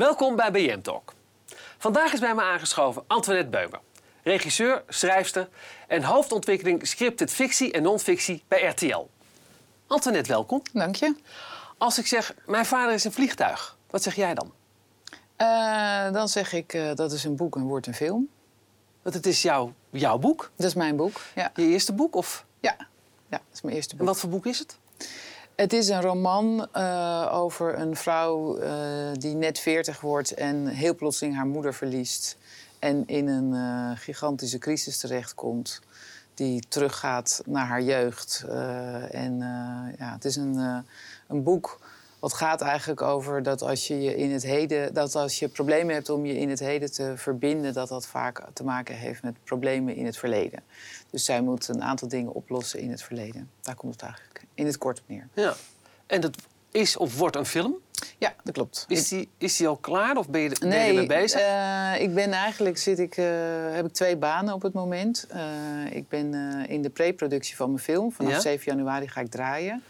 Welkom bij BM Talk. Vandaag is bij me aangeschoven Antoinette Beumer. Regisseur, schrijfster en hoofdontwikkeling scripted fictie en non-fictie bij RTL. Antoinette, welkom. Dank je. Als ik zeg, mijn vader is een vliegtuig, wat zeg jij dan? Uh, dan zeg ik, uh, dat is een boek en wordt een film. Want het is jouw, jouw boek? Dat is mijn boek, ja. Je eerste boek? Of? Ja. ja, dat is mijn eerste boek. En wat voor boek is het? Het is een roman uh, over een vrouw die net 40 wordt en heel plotseling haar moeder verliest. En in een gigantische crisis terechtkomt. Die teruggaat naar haar jeugd. en ja, het is een, een boek wat gaat eigenlijk over dat als je je in het heden, dat als je problemen hebt om je in het heden te verbinden, dat dat vaak te maken heeft met problemen in het verleden. Dus zij moet een aantal dingen oplossen in het verleden. Daar komt het eigenlijk in het kort op neer. Ja. En dat is of wordt een film? Ja, dat klopt. Is die, is die al klaar of ben je, ben nee, je bezig? Uh, ik ben eigenlijk zit ik, uh, heb ik twee banen op het moment. Uh, ik ben in de preproductie van mijn film. Vanaf ja? 7 januari ga ik draaien.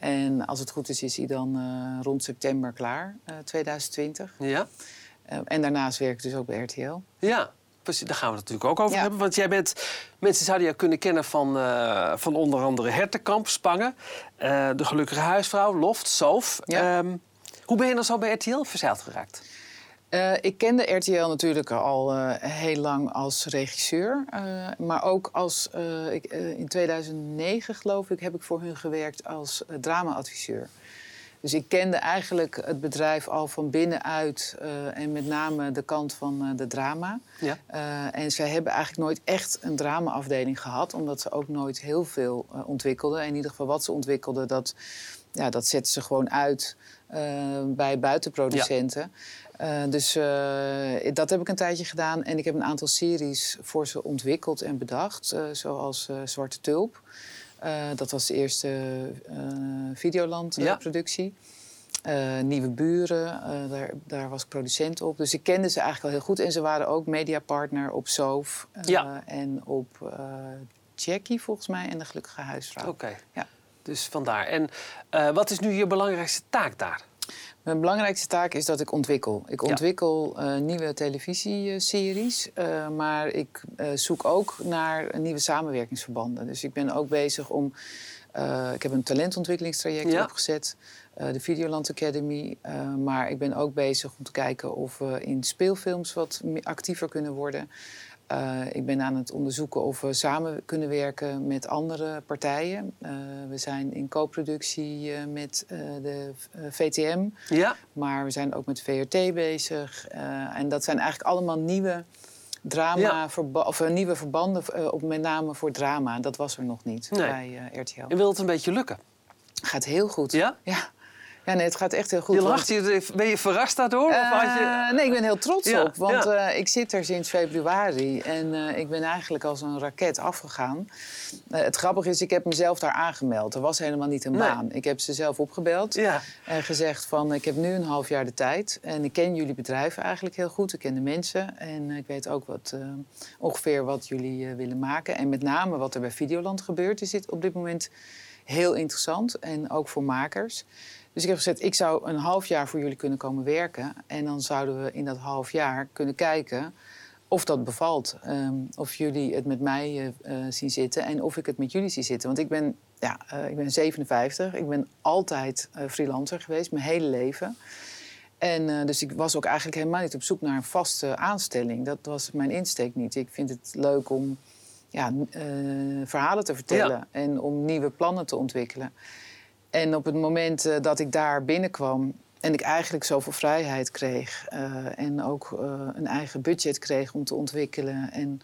En als het goed is, is hij dan uh, rond september klaar, uh, 2020. Ja. Uh, en daarnaast werk ik dus ook bij RTL. Ja, precies. Daar gaan we het natuurlijk ook over ja. hebben. Want jij bent, mensen zouden jou kunnen kennen van, van onder andere Hertenkamp, Spangen, De Gelukkige Huisvrouw, Loft, Soof. Ja. Um, hoe ben je dan zo bij RTL verzeild geraakt? Uh, ik kende RTL natuurlijk al uh, heel lang als regisseur. Uh, maar ook als, ik, in 2009 geloof ik, heb ik voor hun gewerkt als dramaadviseur. Dus ik kende eigenlijk het bedrijf al van binnenuit en met name de kant van de drama. Ja. en zij hebben eigenlijk nooit echt een dramaafdeling gehad, omdat ze ook nooit heel veel ontwikkelden. In ieder geval wat ze ontwikkelden, dat, ja, dat zetten ze gewoon uit bij buitenproducenten. Ja. Uh, dus uh, dat heb ik een tijdje gedaan. En ik heb een aantal series voor ze ontwikkeld en bedacht. Zoals Zwarte Tulp. dat was de eerste Videoland-productie. Ja. Nieuwe Buren, daar, daar, was ik producent op. Dus ik kende ze eigenlijk al heel goed. En ze waren ook mediapartner op Soof ja. en op Jackie volgens mij en de Gelukkige Huisvrouw. Oké, ja. Dus vandaar. En wat is nu je belangrijkste taak daar? Mijn belangrijkste taak is dat ik ontwikkel. Ik ontwikkel ja. uh, nieuwe televisieseries, uh, maar ik zoek ook naar nieuwe samenwerkingsverbanden. Dus ik ben ook bezig om. ik heb een talentontwikkelingstraject ja. opgezet, de Videoland Academy. maar ik ben ook bezig om te kijken of we in speelfilms wat actiever kunnen worden. Uh, ik ben aan het onderzoeken of we samen kunnen werken met andere partijen. Uh, we zijn in co-productie uh, met de VTM, ja. maar we zijn ook met VRT bezig. en dat zijn eigenlijk allemaal nieuwe drama, ja. of nieuwe verbanden, op, met name voor drama. Dat was er nog niet nee. bij RTL. En wil het een beetje lukken? Gaat heel goed. Ja? Ja. Ja, nee, het gaat echt heel goed. Je lacht, ben je verrast daardoor? Uh, of je... Nee, ik ben heel trots ja, op. Want ja. uh, ik zit er sinds februari en uh, ik ben eigenlijk als een raket afgegaan. het grappige is, ik heb mezelf daar aangemeld. Er was helemaal niet een nee. baan. Ik heb ze zelf opgebeld ja. en gezegd van... ik heb nu een half jaar de tijd en ik ken jullie bedrijf eigenlijk heel goed. Ik ken de mensen en ik weet ook wat, ongeveer wat jullie willen maken. En met name wat er bij Videoland gebeurt is dit op dit moment heel interessant. En ook voor makers. Dus ik heb gezegd, ik zou een half jaar voor jullie kunnen komen werken. En dan zouden we in dat half jaar kunnen kijken of dat bevalt. Um, of jullie het met mij uh, zien zitten en of ik het met jullie zie zitten. Want ik ben, ja, uh, ik ben 57, ik ben altijd freelancer geweest, mijn hele leven. En dus ik was ook eigenlijk helemaal niet op zoek naar een vaste aanstelling. Dat was mijn insteek niet. Ik vind het leuk om ja, verhalen te vertellen ja. en om nieuwe plannen te ontwikkelen. En op het moment uh, dat ik daar binnenkwam en ik eigenlijk zoveel vrijheid kreeg uh, en ook een eigen budget kreeg om te ontwikkelen. En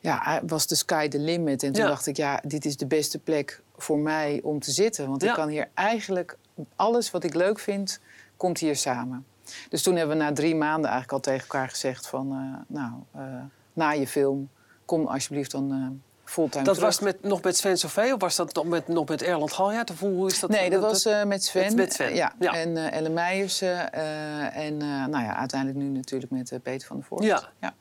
ja, was de sky the limit. En toen ja. dacht ik, ja, dit is de beste plek voor mij om te zitten. Want Ja. ik kan hier eigenlijk alles wat ik leuk vind, komt hier samen. Dus toen hebben we na drie maanden eigenlijk al tegen elkaar gezegd van, eh, nou, eh, na je film, kom alsjeblieft dan eh, fulltime Dat terug. was met, nog met Sven Sofé of was dat nog met, nog met Erland Galjaard? Of hoe is dat? Nee, dat was eh, met Sven. Met- met Sven, Ja. ja. En eh Ellen Meijers. eh, eh, en eh, nou ja, uiteindelijk nu natuurlijk met eh, Peter van der Voort. Ja. ja.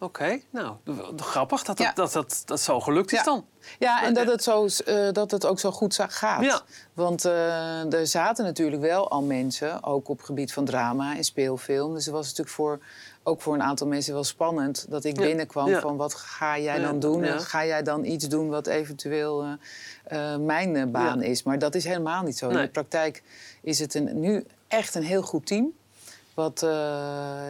Oké, nou, grappig dat, Ja. dat, dat, dat, zo gelukt is Ja. dan. Ja, en dat het, zo, eh, dat het ook zo goed gaat. Ja. Want eh, er zaten natuurlijk wel al mensen, ook op het gebied van drama en speelfilm. Dus het was natuurlijk voor, ook voor een aantal mensen wel spannend dat ik binnenkwam van wat ga jij dan doen? Ga jij dan iets doen wat eventueel eh, eh, mijn eh, baan is? Maar dat is helemaal niet zo. In de praktijk is het een, nu echt een heel goed team. Wat,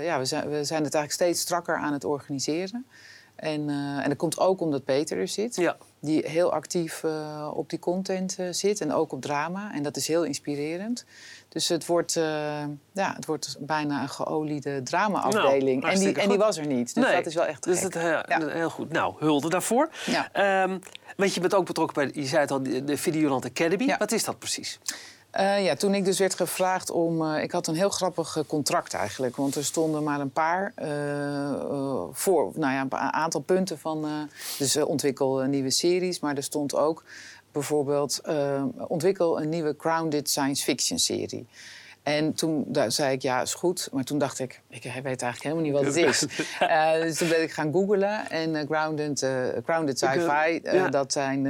ja, we, zijn, we zijn het eigenlijk steeds strakker aan het organiseren. En, en dat komt ook omdat Peter er zit Ja. Die heel actief eh, op die content eh, zit en ook op drama. En dat is heel inspirerend. Dus het wordt, eh, ja, het wordt bijna een geoliede drama-afdeling. Nou, en, die, en die was er niet. Dus Nee, dat is wel echt Dus gek. dat, Ja. heel goed. Nou, hulde daarvoor. Ja. Want je bent ook betrokken bij, je zei het al, de de Videoland Academy. Ja. Wat is dat precies? Eh, ja, toen ik dus werd gevraagd om... eh, ik had een heel grappig eh, contract eigenlijk. Want er stonden maar een paar voor... Nou ja, een aantal punten van... dus ontwikkel nieuwe series. Maar er stond ook bijvoorbeeld... ontwikkel een nieuwe grounded science fiction serie. En toen zei ik, ja, is goed. Maar toen dacht ik, ik weet eigenlijk helemaal niet wat het is. Eh, dus toen ben ik gaan googlen. En eh, grounded, eh, grounded sci-fi, Ja. dat zijn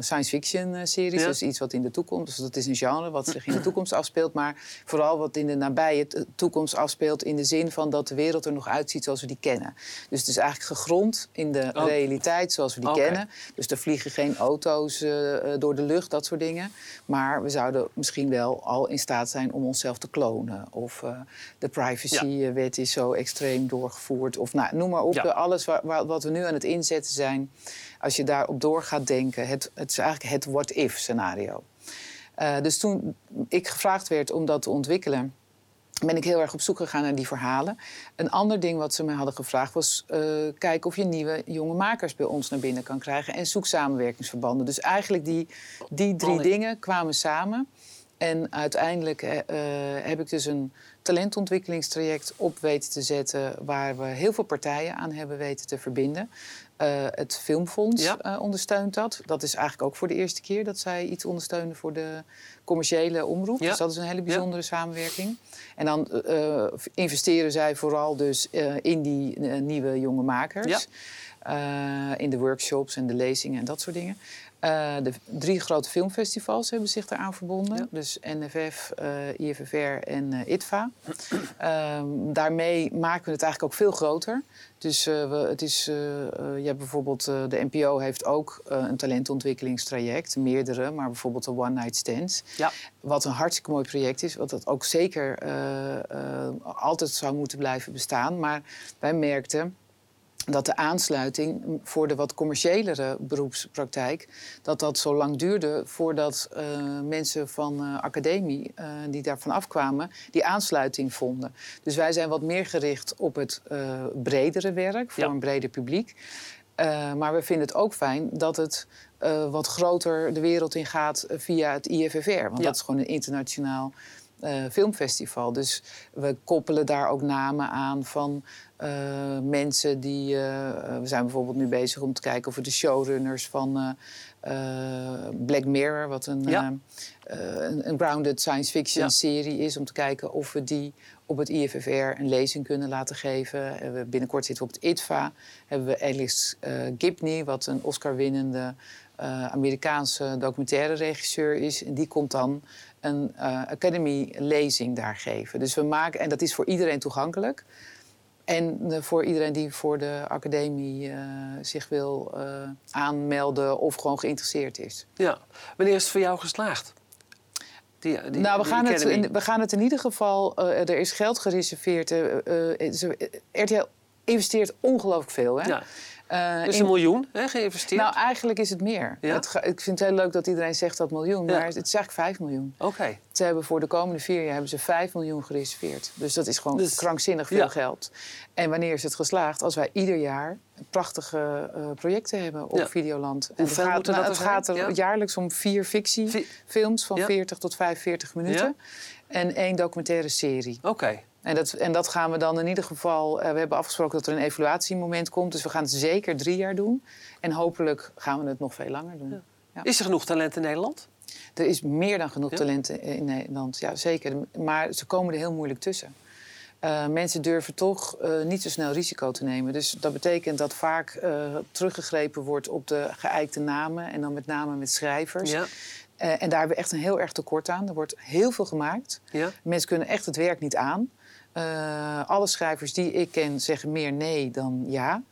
science fiction series. Ja. Dus iets wat in de toekomst... Dus dat is een genre wat zich in de toekomst afspeelt. Maar vooral wat in de nabije toekomst afspeelt... in de zin van dat de wereld er nog uitziet zoals we die kennen. Dus het is eigenlijk gegrond in de Oh. realiteit zoals we die kennen. Dus er vliegen geen auto's door de lucht, dat soort dingen. Maar we zouden misschien wel al in staat zijn om onszelf te klonen. Of eh, de privacywet is zo extreem doorgevoerd. Of nou, noem maar op, Ja. eh, alles wa- wa- wat we nu aan het inzetten zijn. Als je daarop door gaat denken, het, het is eigenlijk het what-if scenario. Eh, dus toen ik gevraagd werd om dat te ontwikkelen ben ik heel erg op zoek gegaan naar die verhalen. Een ander ding wat ze mij hadden gevraagd was... eh, kijken of je nieuwe jonge makers bij ons naar binnen kan krijgen... en zoek samenwerkingsverbanden. Dus eigenlijk die, die drie dingen kwamen samen. En uiteindelijk eh, eh, heb ik dus een talentontwikkelingstraject op weten te zetten... waar we heel veel partijen aan hebben weten te verbinden. Eh, het Filmfonds Ja. ondersteunt dat. Dat is eigenlijk ook voor de eerste keer dat zij iets ondersteunen voor de commerciële omroep. Ja. Dus dat is een hele bijzondere samenwerking. En dan investeren zij vooral dus in die nieuwe jonge makers. In de workshops en de lezingen en dat soort dingen. Eh, de drie grote filmfestivals hebben zich daaraan verbonden. Ja. Dus NFF, eh, IFFR en eh, ITVA. Ehm, daarmee maken we het eigenlijk ook veel groter. Dus we, het is, je hebt bijvoorbeeld, de NPO heeft ook een talentontwikkelingstraject. Meerdere, maar bijvoorbeeld de One Night Stands. Ja. Wat een hartstikke mooi project is. Wat dat ook zeker altijd zou moeten blijven bestaan. Maar wij merkten dat de aansluiting voor de wat commerciëlere beroepspraktijk... dat dat zo lang duurde voordat eh, mensen van eh, academie eh, die daarvan afkwamen... die aansluiting vonden. Dus wij zijn wat meer gericht op het bredere werk, voor Ja. een breder publiek. Maar we vinden het ook fijn dat het wat groter de wereld in gaat via het IFFR. Want Ja. dat is gewoon een internationaal filmfestival. Dus we koppelen daar ook namen aan van eh, mensen die... eh, eh, we zijn bijvoorbeeld nu bezig om te kijken of we de showrunners van Black Mirror... wat een, Ja. een, een grounded science fiction Ja. serie is... om te kijken of we die op het IFFR een lezing kunnen laten geven. We- binnenkort zitten we op het ITVA. Hebben we Alice Gibney, wat een Oscar-winnende... Amerikaanse documentaire regisseur is. En die komt dan een Academy-lezing daar geven. Dus we maken, en dat is voor iedereen toegankelijk. En eh, voor iedereen die voor de academie eh, zich wil eh, aanmelden of gewoon geïnteresseerd is. Ja. Wanneer is het voor jou geslaagd? Die, die- nou, we gaan, het, Academy. we gaan het in ieder geval. er is geld gereserveerd. RTL investeert ongelooflijk veel. Hè? Ja. Eh, Dus in- een miljoen hè, geïnvesteerd? nou, eigenlijk is het meer. Ja? Het ga- ik vind het heel leuk dat iedereen zegt dat miljoen, Ja. maar het is eigenlijk 5 miljoen. Oké. Ze hebben voor de komende vier jaar hebben ze 5 miljoen gereserveerd. Dus dat is gewoon Dus- krankzinnig veel ja. geld. En wanneer is het geslaagd? Als wij ieder jaar prachtige eh, projecten hebben op Ja. Videoland. En Hoeveel het gaat, nou, het er gaat er jaarlijks om vier fictiefilms van Ja. 40 tot 45 minuten. En één documentaire serie. Oké. En dat, en dat gaan we dan in ieder geval. eh, we hebben afgesproken dat er een evaluatiemoment komt. Dus we gaan het zeker drie jaar doen. En hopelijk gaan we het nog veel langer doen. Ja. Is er genoeg talent in Nederland? Er is meer dan genoeg Ja? talent in Nederland, ja zeker. Maar ze komen er heel moeilijk tussen. Uh, mensen durven toch uh, niet zo snel risico te nemen. Dus dat betekent dat vaak uh, teruggegrepen wordt op de geëikte namen en dan met name met schrijvers. Ja. En daar hebben we echt een heel erg tekort aan. Er wordt heel veel gemaakt. Ja. Mensen kunnen echt het werk niet aan. alle schrijvers die ik ken zeggen meer nee dan ja.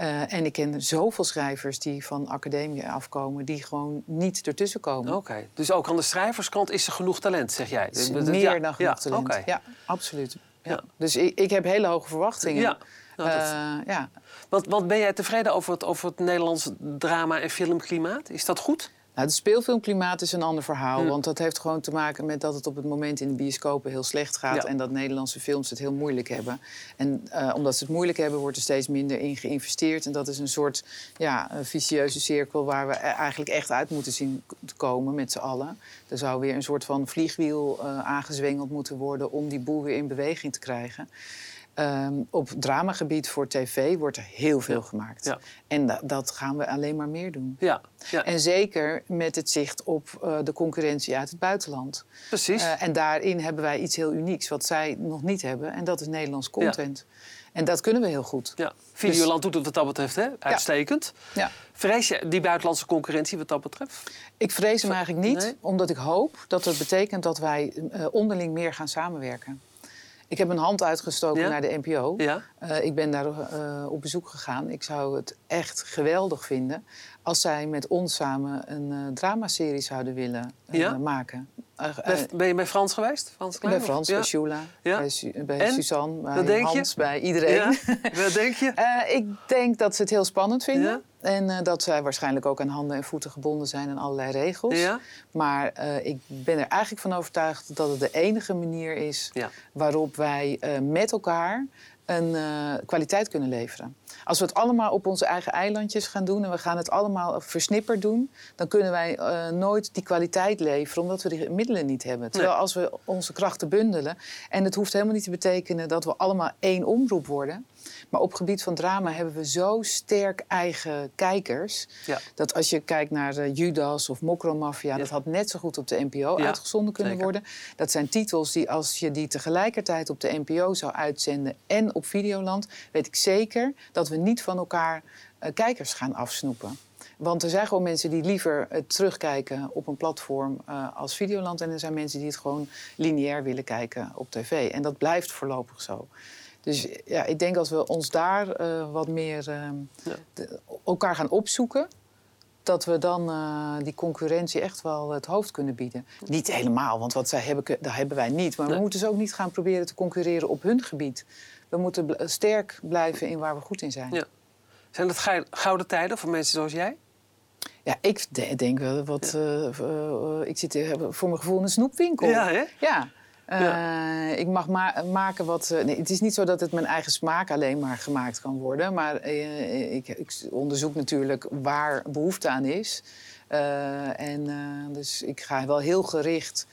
Uh, en ik ken zoveel schrijvers die van academie afkomen, die gewoon niet ertussen komen. Oké, dus ook aan de schrijverskant is er genoeg talent, zeg jij? Meer ja. dan genoeg talent. Okay. Ja, absoluut. Ja. Dus ik, ik heb hele hoge verwachtingen. Ja. Nou, dat... uh, ja. Wat, wat ben jij tevreden over het, over het Nederlands drama- en filmklimaat? Is dat goed? Nou, het speelfilmklimaat is een ander verhaal. Want dat heeft gewoon te maken met dat het op het moment in de bioscopen heel slecht gaat. En dat Nederlandse films het heel moeilijk hebben. En uh, omdat ze het moeilijk hebben, wordt er steeds minder in geïnvesteerd. En dat is een soort ja, een vicieuze cirkel waar we e-, eigenlijk echt uit moeten zien te komen met z'n allen. Er zou weer een soort van vliegwiel uh, aangezwengeld moeten worden om die boel weer in beweging te krijgen. Um, op dramagebied voor tv wordt er heel veel gemaakt. Ja. En dat gaan we alleen maar meer doen. Ja. ja. En zeker met het zicht op uh, de concurrentie uit het buitenland. Precies. Uh, en daarin hebben wij iets heel unieks wat zij nog niet hebben. En dat is Nederlands content. En dat kunnen we heel goed. Ja. Videoland dus... doet het wat dat betreft hè? uitstekend. Ja. Vrees je die buitenlandse concurrentie wat dat betreft? Ik vrees hem eigenlijk niet, nee? omdat ik hoop dat het betekent dat wij uh, onderling meer gaan samenwerken. Ik heb een hand uitgestoken naar de NPO. Ja? Uh, ik ben daar uh, op bezoek gegaan. Ik zou het echt geweldig vinden als zij met ons samen een uh, dramaserie zouden willen ja? maken. ben je bij Frans geweest? Frans Klein, bij Frans, bij Shula, bij, Su bij Suzanne, bij Hans, bij iedereen. Wat denk je? ik denk dat ze het heel spannend vinden. En uh, dat zij waarschijnlijk ook aan handen en voeten gebonden zijn aan allerlei regels. Ja. Maar uh, ik ben er eigenlijk van overtuigd dat het de enige manier is ja. waarop wij uh, met elkaar een kwaliteit kunnen leveren. Als we het allemaal op onze eigen eilandjes gaan doen en we gaan het allemaal versnipperd doen, dan kunnen wij nooit die kwaliteit leveren omdat we die middelen niet hebben. Terwijl als we onze krachten bundelen, en het hoeft helemaal niet te betekenen dat we allemaal één omroep worden. Maar op gebied van drama hebben we zo sterk eigen kijkers. Ja. Dat als je kijkt naar uh, Judas of Mokromafia, ja. dat had net zo goed op de NPO uitgezonden kunnen worden. Dat zijn titels die als je die tegelijkertijd op de NPO zou uitzenden en op Videoland, weet ik zeker dat we niet van elkaar uh, kijkers gaan afsnoepen. Want er zijn gewoon mensen die liever het terugkijken op een platform uh, als Videoland. En er zijn mensen die het gewoon lineair willen kijken op tv. En dat blijft voorlopig zo. Dus ja, ik denk als we ons daar uh, wat meer uh, de, elkaar gaan opzoeken, dat we dan uh, die concurrentie echt wel het hoofd kunnen bieden. Niet helemaal, want wat zij hebben, dat hebben wij niet. Maar nee. we moeten ze ook niet gaan proberen te concurreren op hun gebied. We moeten bl sterk blijven in waar we goed in zijn. Ja. Zijn dat gouden tijden voor mensen zoals jij? Ja, ik denk wel wat. Ja. ik zit voor mijn gevoel in een snoepwinkel. Ja, hè? Ja. Uh, ik mag ma maken wat. Nee, het is niet zo dat het mijn eigen smaak alleen maar gemaakt kan worden. Maar uh, ik, ik, onderzoek natuurlijk waar behoefte aan is. En dus ik ga wel heel gericht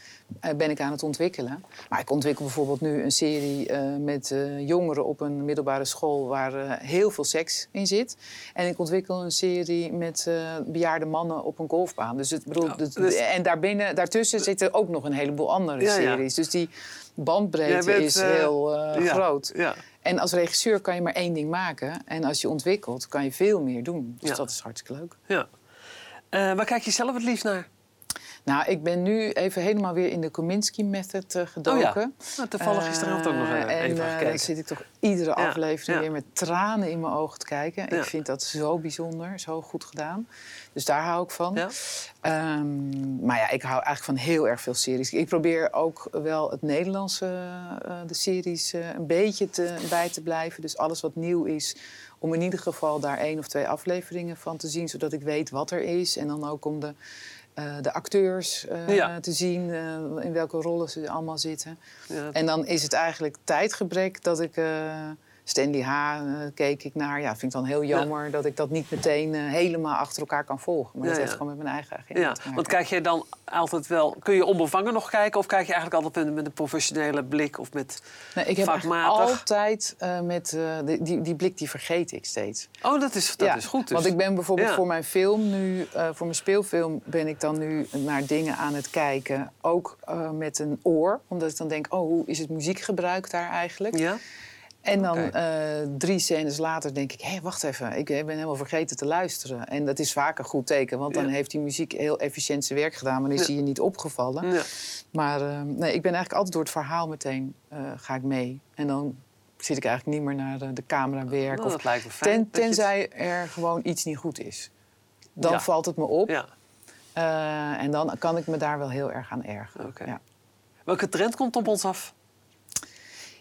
ben ik aan het ontwikkelen. Maar ik ontwikkel bijvoorbeeld nu een serie uh, met uh, jongeren op een middelbare school waar uh, heel veel seks in zit. En ik ontwikkel een serie met bejaarde mannen op een golfbaan. Dus het, bedoel, dus... En daarbinnen, daartussen zitten ook nog een heleboel andere ja, series. Ja. Dus die bandbreedte bent, is heel groot. En als regisseur kan je maar één ding maken. En als je ontwikkelt, kan je veel meer doen. Dus dat is hartstikke leuk. Ja. Waar kijk je zelf het liefst naar? Nou, ik ben nu even helemaal weer in de Kominsky-method uh, gedoken. Oh ja. nou, toevallig gisteravond ook nog uh, en, even gekeken. dan zit ik toch iedere ja. aflevering ja. weer met tranen in mijn ogen te kijken. Ik vind dat zo bijzonder, zo goed gedaan. Dus daar hou ik van. Um, maar ja, ik hou eigenlijk van heel erg veel series. Ik probeer ook wel het Nederlandse, uh, de series, een beetje te, bij te blijven. Dus alles wat nieuw is, om in ieder geval daar één of twee afleveringen van te zien, zodat ik weet wat er is. En dan ook om de uh, de acteurs uh, ja. te zien, uh, in welke rollen ze allemaal zitten. Ja. En dan is het eigenlijk tijdgebrek dat ik Stanley H. eh, keek ik naar. Ja, vind ik dan heel jammer dat ik dat niet meteen eh, helemaal achter elkaar kan volgen. Maar dat heeft gewoon met mijn eigen agenda Ja, want kijk jij dan altijd wel... Kun je onbevangen nog kijken? Of kijk je eigenlijk altijd met, met een professionele blik? Of met... Nee, ik heb altijd eh, met die, die, die blik die vergeet ik steeds. Oh, dat is, dat is goed. Dus. Want ik ben bijvoorbeeld voor mijn film nu, voor mijn speelfilm, ben ik dan nu naar dingen aan het kijken. Ook met een oor. Omdat ik dan denk, oh, hoe is het muziekgebruik daar eigenlijk? Ja? En dan eh, drie scènes later denk ik, hé, wacht even, ik ben helemaal vergeten te luisteren. En dat is vaak een goed teken, want dan heeft die muziek heel efficiënt zijn werk gedaan, maar dan is Ja. die je niet opgevallen. Ja. Maar eh, nee, ik ben eigenlijk altijd door het verhaal meteen eh, ga ik mee. En dan zit ik eigenlijk niet meer naar de, de camera werken. Nou, of dat lijkt me fijn. ten, dat je het- tenzij er gewoon iets niet goed is. Dan valt het me op. Ja. eh, en dan kan ik me daar wel heel erg aan ergeren. Welke trend komt op ons af?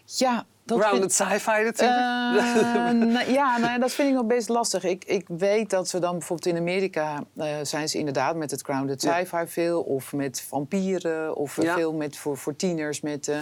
ja, dat Rounded sci-fi natuurlijk. Eh, nou, ja, nou, dat vind ik nog best lastig. Ik, ik weet dat ze dan bijvoorbeeld in Amerika eh, zijn ze inderdaad met het grounded Ja. sci-fi veel, of met vampieren, of Ja. veel met, voor, voor tieners met eh,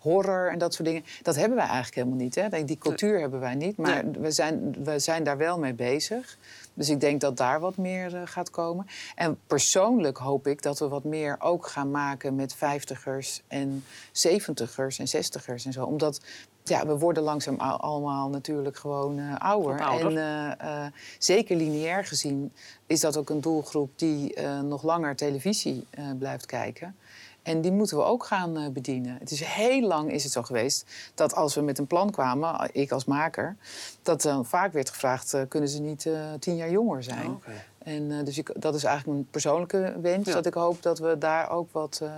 horror en dat soort dingen. Dat hebben wij eigenlijk helemaal niet. Hè? Die cultuur hebben wij niet, maar we, zijn, we zijn daar wel mee bezig. Dus ik denk dat daar wat meer eh, gaat komen. En persoonlijk hoop ik dat we wat meer ook gaan maken met vijftigers en zeventigers en zestigers en zo. Omdat ja, we worden langzaam al- allemaal natuurlijk gewoon eh, ouder. En eh, zeker lineair gezien is dat ook een doelgroep die nog langer televisie blijft kijken. En die moeten we ook gaan eh, bedienen. Het is heel lang is het zo geweest dat als we met een plan kwamen, ik als maker, dat dan vaak werd gevraagd: eh, kunnen ze niet eh, tien jaar jonger zijn? Oh. En eh, dus ik, dat is eigenlijk een persoonlijke wens. Ja. Dat ik hoop dat we daar ook wat, eh,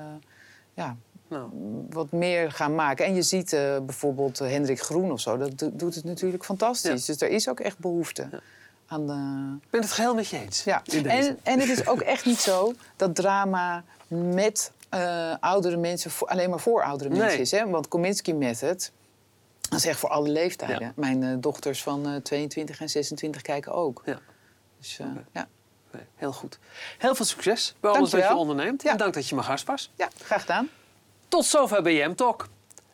ja, Nou, wat meer gaan maken. En je ziet eh, bijvoorbeeld eh, Hendrik Groen of zo. Dat do- doet het natuurlijk fantastisch. Dus er is ook echt behoefte aan de... ik ben het geheel met je eens. Ja. En, en het is ook echt niet zo dat drama met eh, oudere mensen... voor- alleen maar voor oudere Nee. mensen is. Hè? Want Kominsky Method... Dat is echt voor alle leeftijden. Ja. Mijn eh, dochters van eh, 22 en 26 kijken ook. Ja. Dus ja. Nee, heel goed. Heel veel succes bij alles wat je onderneemt. Ja. En dank dat je mijn gast was. ja, graag gedaan. Tot zover BM Talk.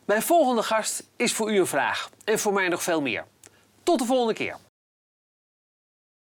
Mijn volgende gast is voor u een vraag. En voor mij nog veel meer. Tot de volgende keer.